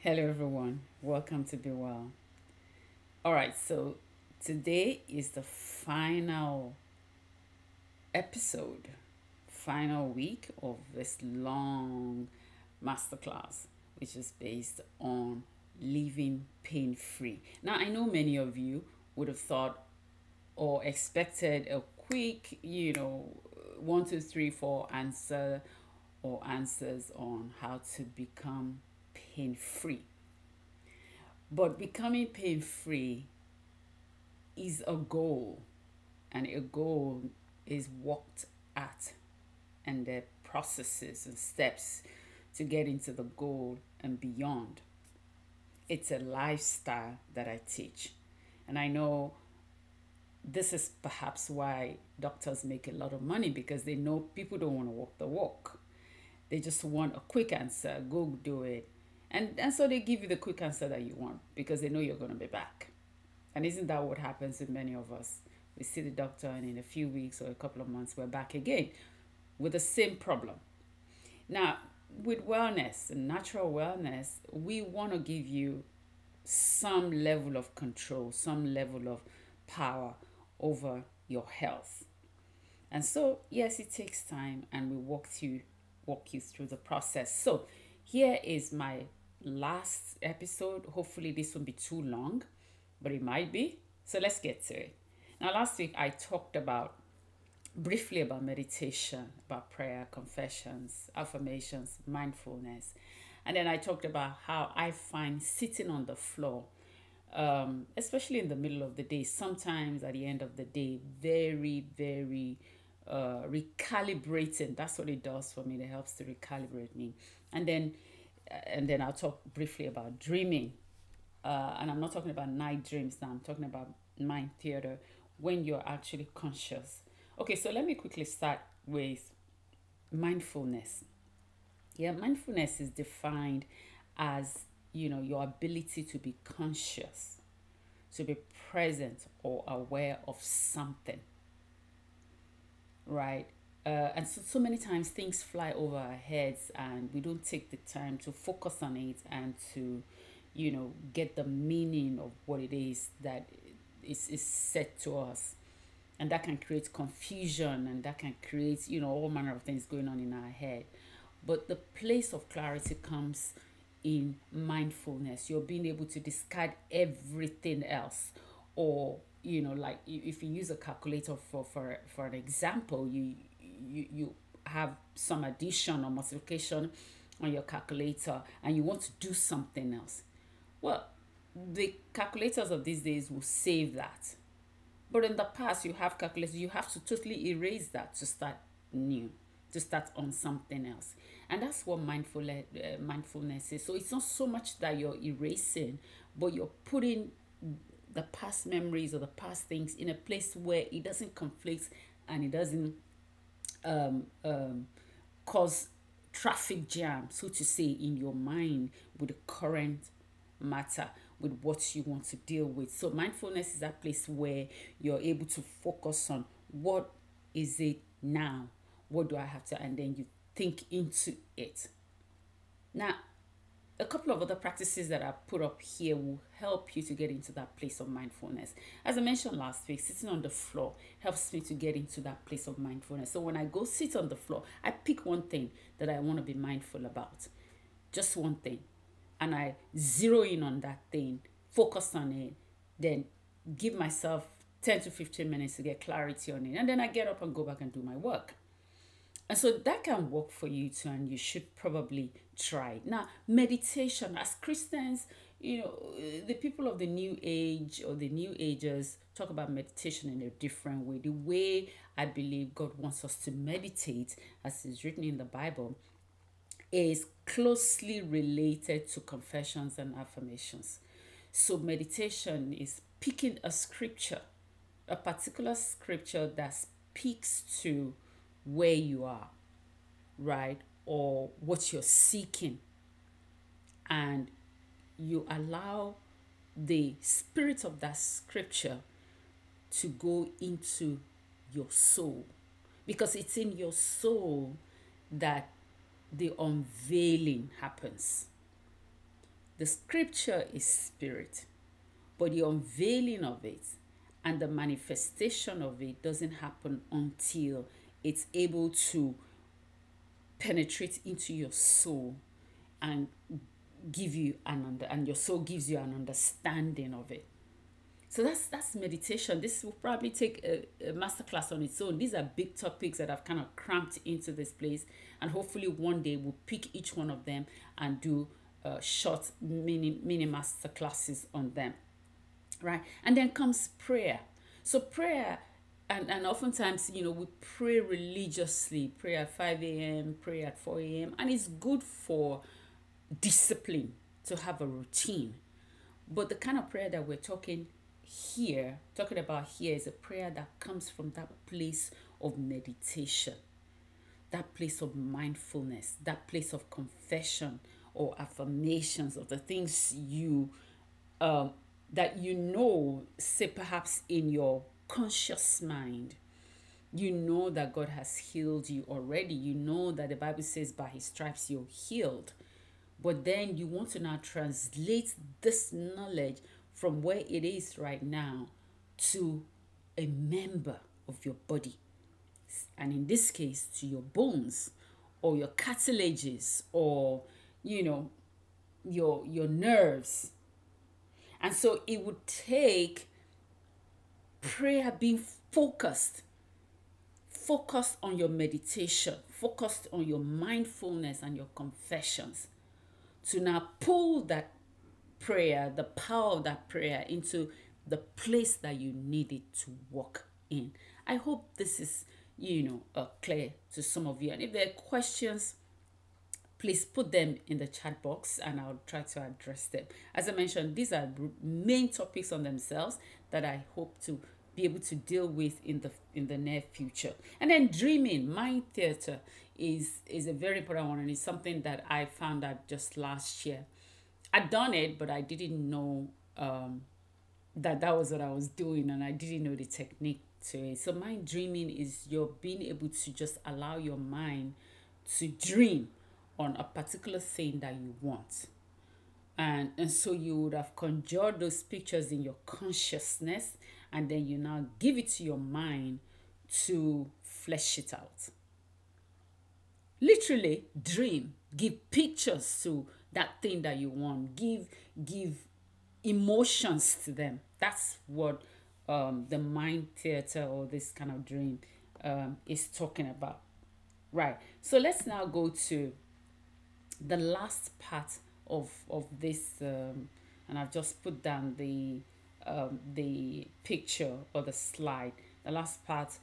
Hello, everyone. Welcome to Be Well. All right, so today is the final episode, final week of this long masterclass, which is based on living pain free. Now, I know many of you would have thought or expected a quick, you know, one, two, three, four answer or answers on how to become pain free. But becoming pain free is a goal, and a goal is worked at, and the processes and steps to get into the goal and beyond. It's a lifestyle that I teach, and I know this is perhaps why doctors make a lot of money because they know people don't want to walk the walk. They just want a quick answer go do it and, and so they give you the quick answer that you want because they know you're going to be back. And isn't that what happens with many of us? We see the doctor, and in a few weeks or a couple of months, we're back again with the same problem. Now, with wellness and natural wellness, we want to give you some level of control, some level of power over your health. And so, yes, it takes time, and we walk you walk you through the process. So, here is my last episode. Hopefully, this won't be too long, but it might be. So let's get to it. Now, last week I talked about briefly about meditation, about prayer, confessions, affirmations, mindfulness. And then I talked about how I find sitting on the floor, um, especially in the middle of the day, sometimes at the end of the day, very, very uh, recalibrating. That's what it does for me. It helps to recalibrate me. And then and then I'll talk briefly about dreaming. Uh, and I'm not talking about night dreams now, I'm talking about mind theater when you're actually conscious. Okay, so let me quickly start with mindfulness. Yeah, mindfulness is defined as you know your ability to be conscious, to be present or aware of something. Right? Uh, and so, so many times things fly over our heads and we don't take the time to focus on it and to you know get the meaning of what it is that is, is said to us. And that can create confusion and that can create you know all manner of things going on in our head. But the place of clarity comes in mindfulness. You're being able to discard everything else or you know like if you use a calculator for for for an example you you, you have some addition or multiplication on your calculator and you want to do something else. Well, the calculators of these days will save that. But in the past, you have calculators, you have to totally erase that to start new, to start on something else. And that's what mindful, uh, mindfulness is. So it's not so much that you're erasing, but you're putting the past memories or the past things in a place where it doesn't conflict and it doesn't um, um, cause traffic jam, so to say, in your mind with the current matter, with what you want to deal with. So, mindfulness is that place where you're able to focus on what is it now? What do I have to? And then you think into it. Now, a couple of other practices that I put up here will help you to get into that place of mindfulness. As I mentioned last week, sitting on the floor helps me to get into that place of mindfulness. So when I go sit on the floor, I pick one thing that I want to be mindful about, just one thing, and I zero in on that thing, focus on it, then give myself 10 to 15 minutes to get clarity on it, and then I get up and go back and do my work. And so that can work for you too, and you should probably try. Now, meditation, as Christians, you know, eh, the people of the new age or the new agers talk about meditation in a different way. The way I believe God wants us to meditate, as is written in the Bible, is closely related to confessions and affirmations. So, meditation is picking a scripture, a particular scripture that speaks to where you are, right? Or what you're seeking. And you allow the spirit of that scripture to go into your soul. Because it's in your soul that the unveiling happens. the scripture is spirit, but the unveiling of it and the manifestation of it doesn't happen until it's able to penetrate into your soul and give you an under and your soul gives you an understanding of it. So that's that's meditation. This will probably take a, a masterclass on its own. These are big topics that i've kind of cramped into this place and hopefully one day we'll pick each one of them and do uh, short mini mini master classes on them. Right? And then comes prayer. So prayer and, and oftentimes you know we pray religiously pray at 5 a.m pray at 4 a.m and it's good for discipline to have a routine. But the kind of prayer that we're talking here talking about here is a prayer that comes from that place of meditation that place of mindfulness that place of confession or affirmations of the things you um, that you know say perhaps in your conscious mind you know that God has healed you already. You know that the Bible says by his stripes you're healed. But then you want to now translate this knowledge from where it is right now to a member of your body. And in this case, to your bones or your cartilages or, you know, your your nerves. And so it would take prayer being focused focused on your meditation focused on your mindfulness and your confessions to now pull that prayer, the power of that prayer into the place that you need it to walk in. I hope this is, you know, uh, clear to some of you. And if there are questions, please put them in the chat box and I'll try to address them. As I mentioned, these are main topics on themselves that I hope to be able to deal with in the in the near future. And then dreaming, mind theater is is a very important one and it's something that I found out just last year. I'd done it, but I didn't know um, that that was what I was doing, and I didn't know the technique to it. So, mind dreaming is you're being able to just allow your mind to dream on a particular thing that you want. And, and so you would have conjured those pictures in your consciousness, and then you now give it to your mind to flesh it out. Literally, dream, give pictures to that thing that you want. Give give emotions to them. That's what um, the mind theater or this kind of dream um, is talking about. Right. So let's now go to the last part of of this um, and i've just put down the um, the picture or the slide. The last part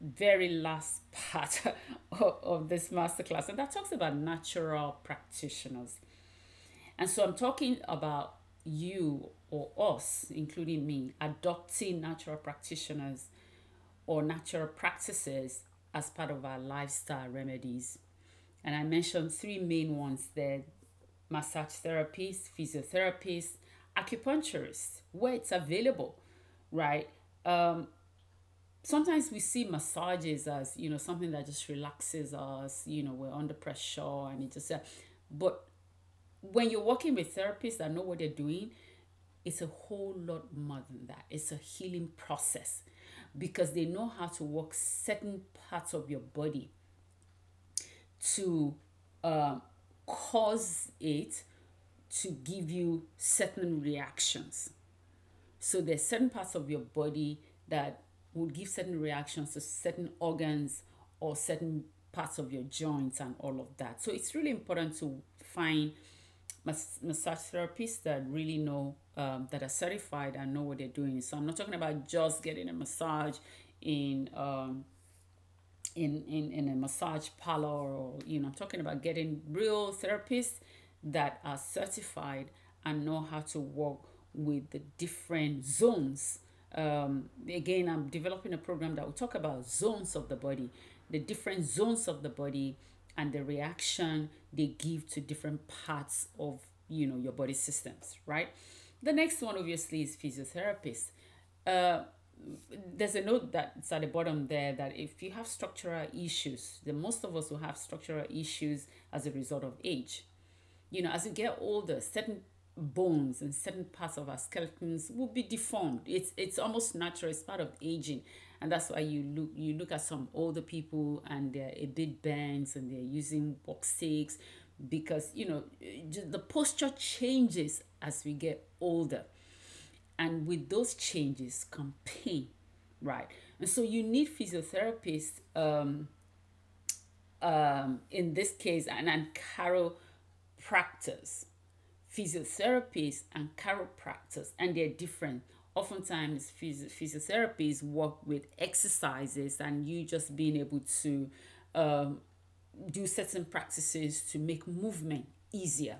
very last part of, of this masterclass and that talks about natural practitioners. And so I'm talking about you or us, including me, adopting natural practitioners or natural practices as part of our lifestyle remedies. And I mentioned three main ones there massage therapists, physiotherapists, acupuncturists, where it's available, right? Um, sometimes we see massages as you know something that just relaxes us you know we're under pressure and it just uh, but when you're working with therapists that know what they're doing, it's a whole lot more than that. It's a healing process because they know how to work certain parts of your body to uh, cause it to give you certain reactions. So there's certain parts of your body that would give certain reactions to certain organs or certain parts of your joints and all of that. So it's really important to find mas- massage therapists that really know um, that are certified and know what they're doing. So I'm not talking about just getting a massage in um, in, in in a massage parlor or you know I'm talking about getting real therapists that are certified and know how to work with the different zones. Um, again, I'm developing a program that will talk about zones of the body, the different zones of the body and the reaction they give to different parts of you know your body systems right the next one obviously is physiotherapists uh, there's a note that's at the bottom there that if you have structural issues the most of us will have structural issues as a result of age you know as you get older certain bones and certain parts of our skeletons will be deformed. It's it's almost natural. It's part of aging, and that's why you look you look at some older people and they're a bit bent and they're using walk sticks because you know eh, the posture changes as we get older, and with those changes come pain, right? And so you need physiotherapists. Um, um, in this case, and, and chiropractors physiotherapists and chiropractors, and they're different. Oftentimes, physio- physiotherapists work with exercises, and you just being able to um, do certain practices to make movement easier.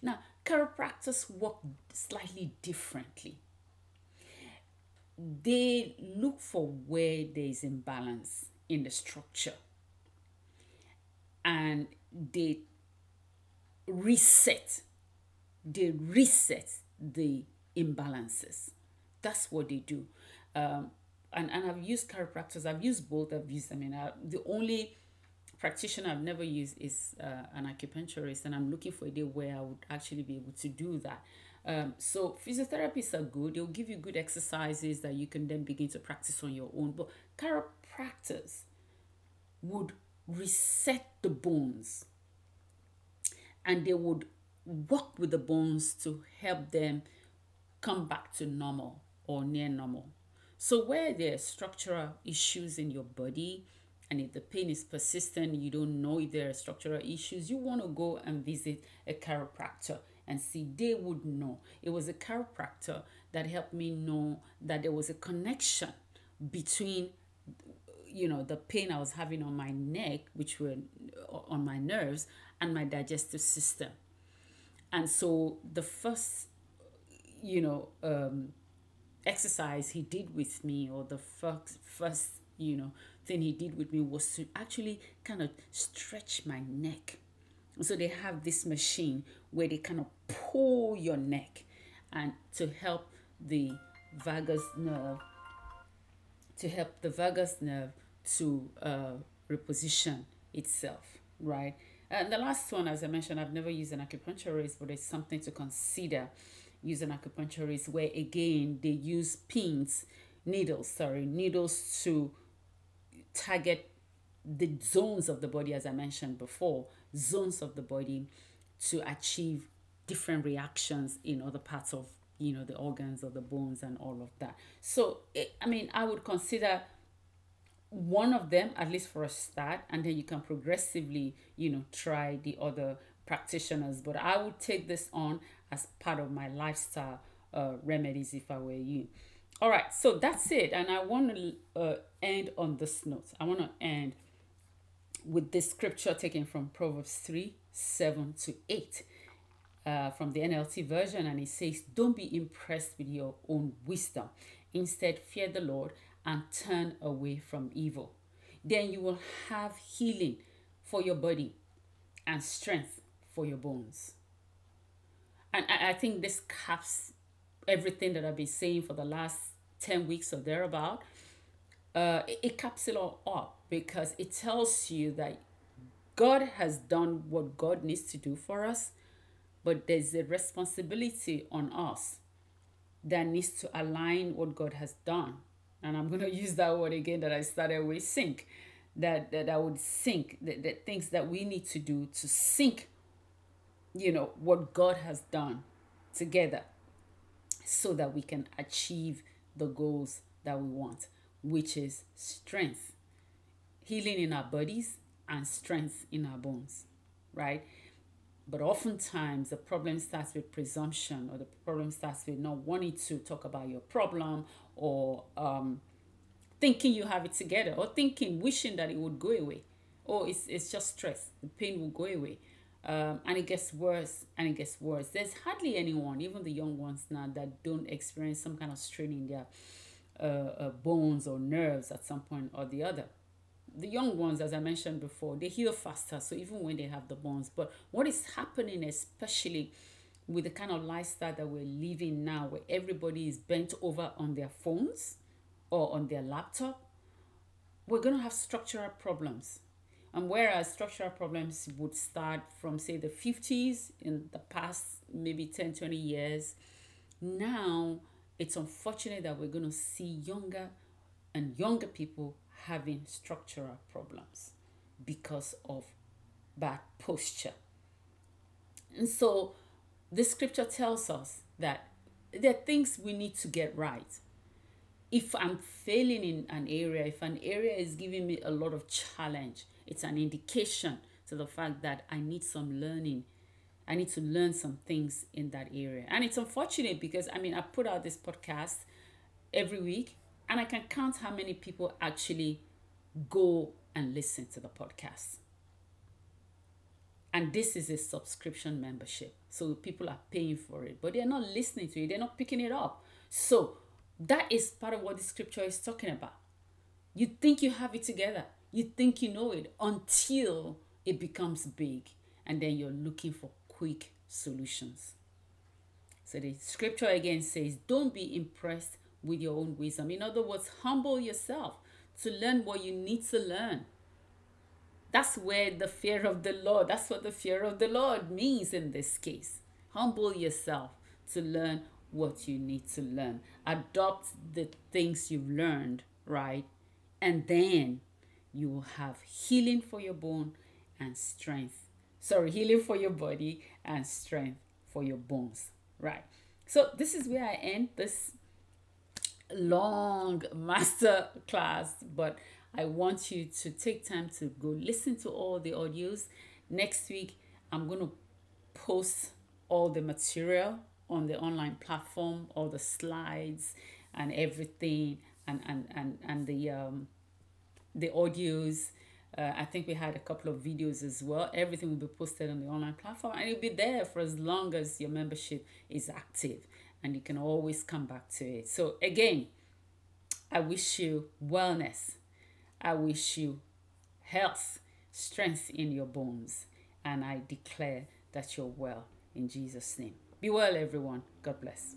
Now, chiropractors work slightly differently. They look for where there is imbalance in the structure and they reset they reset the imbalances. That's what they do. Um, and, and I've used chiropractors, I've used both, I've used, I mean, I, the only practitioner I've never used is uh, an acupuncturist, and I'm looking for a day where I would actually be able to do that. Um, so physiotherapists are good. They'll give you good exercises that you can then begin to practice on your own. But chiropractors would reset the bones and they would work with the bones to help them come back to normal or near normal. So, where there are structural issues in your body, and if the pain is persistent, you don't know if there are structural issues, you want to go and visit a chiropractor and see. They would know. It was a chiropractor that helped me know that there was a connection between you know the pain i was having on my neck which were on my nerves and my digestive system and so the first you know um exercise he did with me or the first first you know thing he did with me was to actually kind of stretch my neck so they have this machine where they kind of pull your neck and to help the vagus nerve to help the vagus nerve to uh, reposition itself right and the last one, as I mentioned, I've never used an acupuncturist, but it's something to consider. using acupuncturist where again they use pins, needles, sorry, needles to target the zones of the body, as I mentioned before, zones of the body to achieve different reactions in other parts of you know the organs or the bones and all of that. So it, I mean, I would consider one of them at least for a start and then you can progressively you know try the other practitioners. But i would take this on as part of my lifestyle uh, remedies if i were you. All right so that's it. And i want to uh, end on this note. I want to end with this scripture taken from proverbs 3 7 to 8 uh, from the nlt version and it says don't be impressed with your own wisdom instead fear the lord and turn away from evil. Then you will have healing for your body and strength for your bones. And I, I think this caps everything that I've been saying for the last 10 weeks or thereabout. Uh, it, it caps it all up because it tells you that God has done what God needs to do for us, but there's a responsibility on us that needs to align what God has done. And I'm going to use that word again that I started with sync that that I would sync the, the things that we need to do to sync you know what God has done together so that we can achieve the goals that we want which is strength healing in our bodies and strength in our bones right but oftentimes the problem starts with presumption or the problem starts with not wanting to talk about your problem or um, thinking you have it together or thinking, wishing that it would go away. Or it's, it's just stress. The pain will go away. Um, and it gets worse and it gets worse. There's hardly anyone, even the young ones now, that don't experience some kind of strain in their uh, uh, bones or nerves at some point or the other. The young ones, as I mentioned before, they heal faster. So even when they have the bones, but what is happening, especially with the kind of lifestyle that we're living now, where everybody is bent over on their phones or on their laptop, we're going to have structural problems. And whereas structural problems would start from, say, the 50s in the past maybe 10, 20 years, now it's unfortunate that we're going to see younger and younger people having structural problems because of bad posture. And so the scripture tells us that there are things we need to get right. If I'm failing in an area, if an area is giving me a lot of challenge, it's an indication to the fact that I need some learning. I need to learn some things in that area. And it's unfortunate because I mean, I put out this podcast every week and I can count how many people actually go and listen to the podcast. And this is a subscription membership. So people are paying for it, but they're not listening to it, they're not picking it up. So that is part of what the scripture is talking about. You think you have it together, you think you know it until it becomes big, and then you're looking for quick solutions. So the scripture again says, Don't be impressed with your own wisdom. In other words, humble yourself to learn what you need to learn. That's where the fear of the Lord, that's what the fear of the Lord means in this case. Humble yourself to learn what you need to learn. Adopt the things you've learned, right? And then you will have healing for your bone and strength. Sorry, healing for your body and strength for your bones, right? So, this is where I end this long master class, but I want you to take time to go listen to all the audios. Next week, I'm going to post all the material on the online platform, all the slides and everything, and and and and the um, the audios. Uh, I think we had a couple of videos as well. Everything will be posted on the online platform, and it'll be there for as long as your membership is active, and you can always come back to it. So, again, I wish you wellness. I wish you health, strength in your bones. And I declare that you're well in Jesus' name. Be well, everyone. God bless.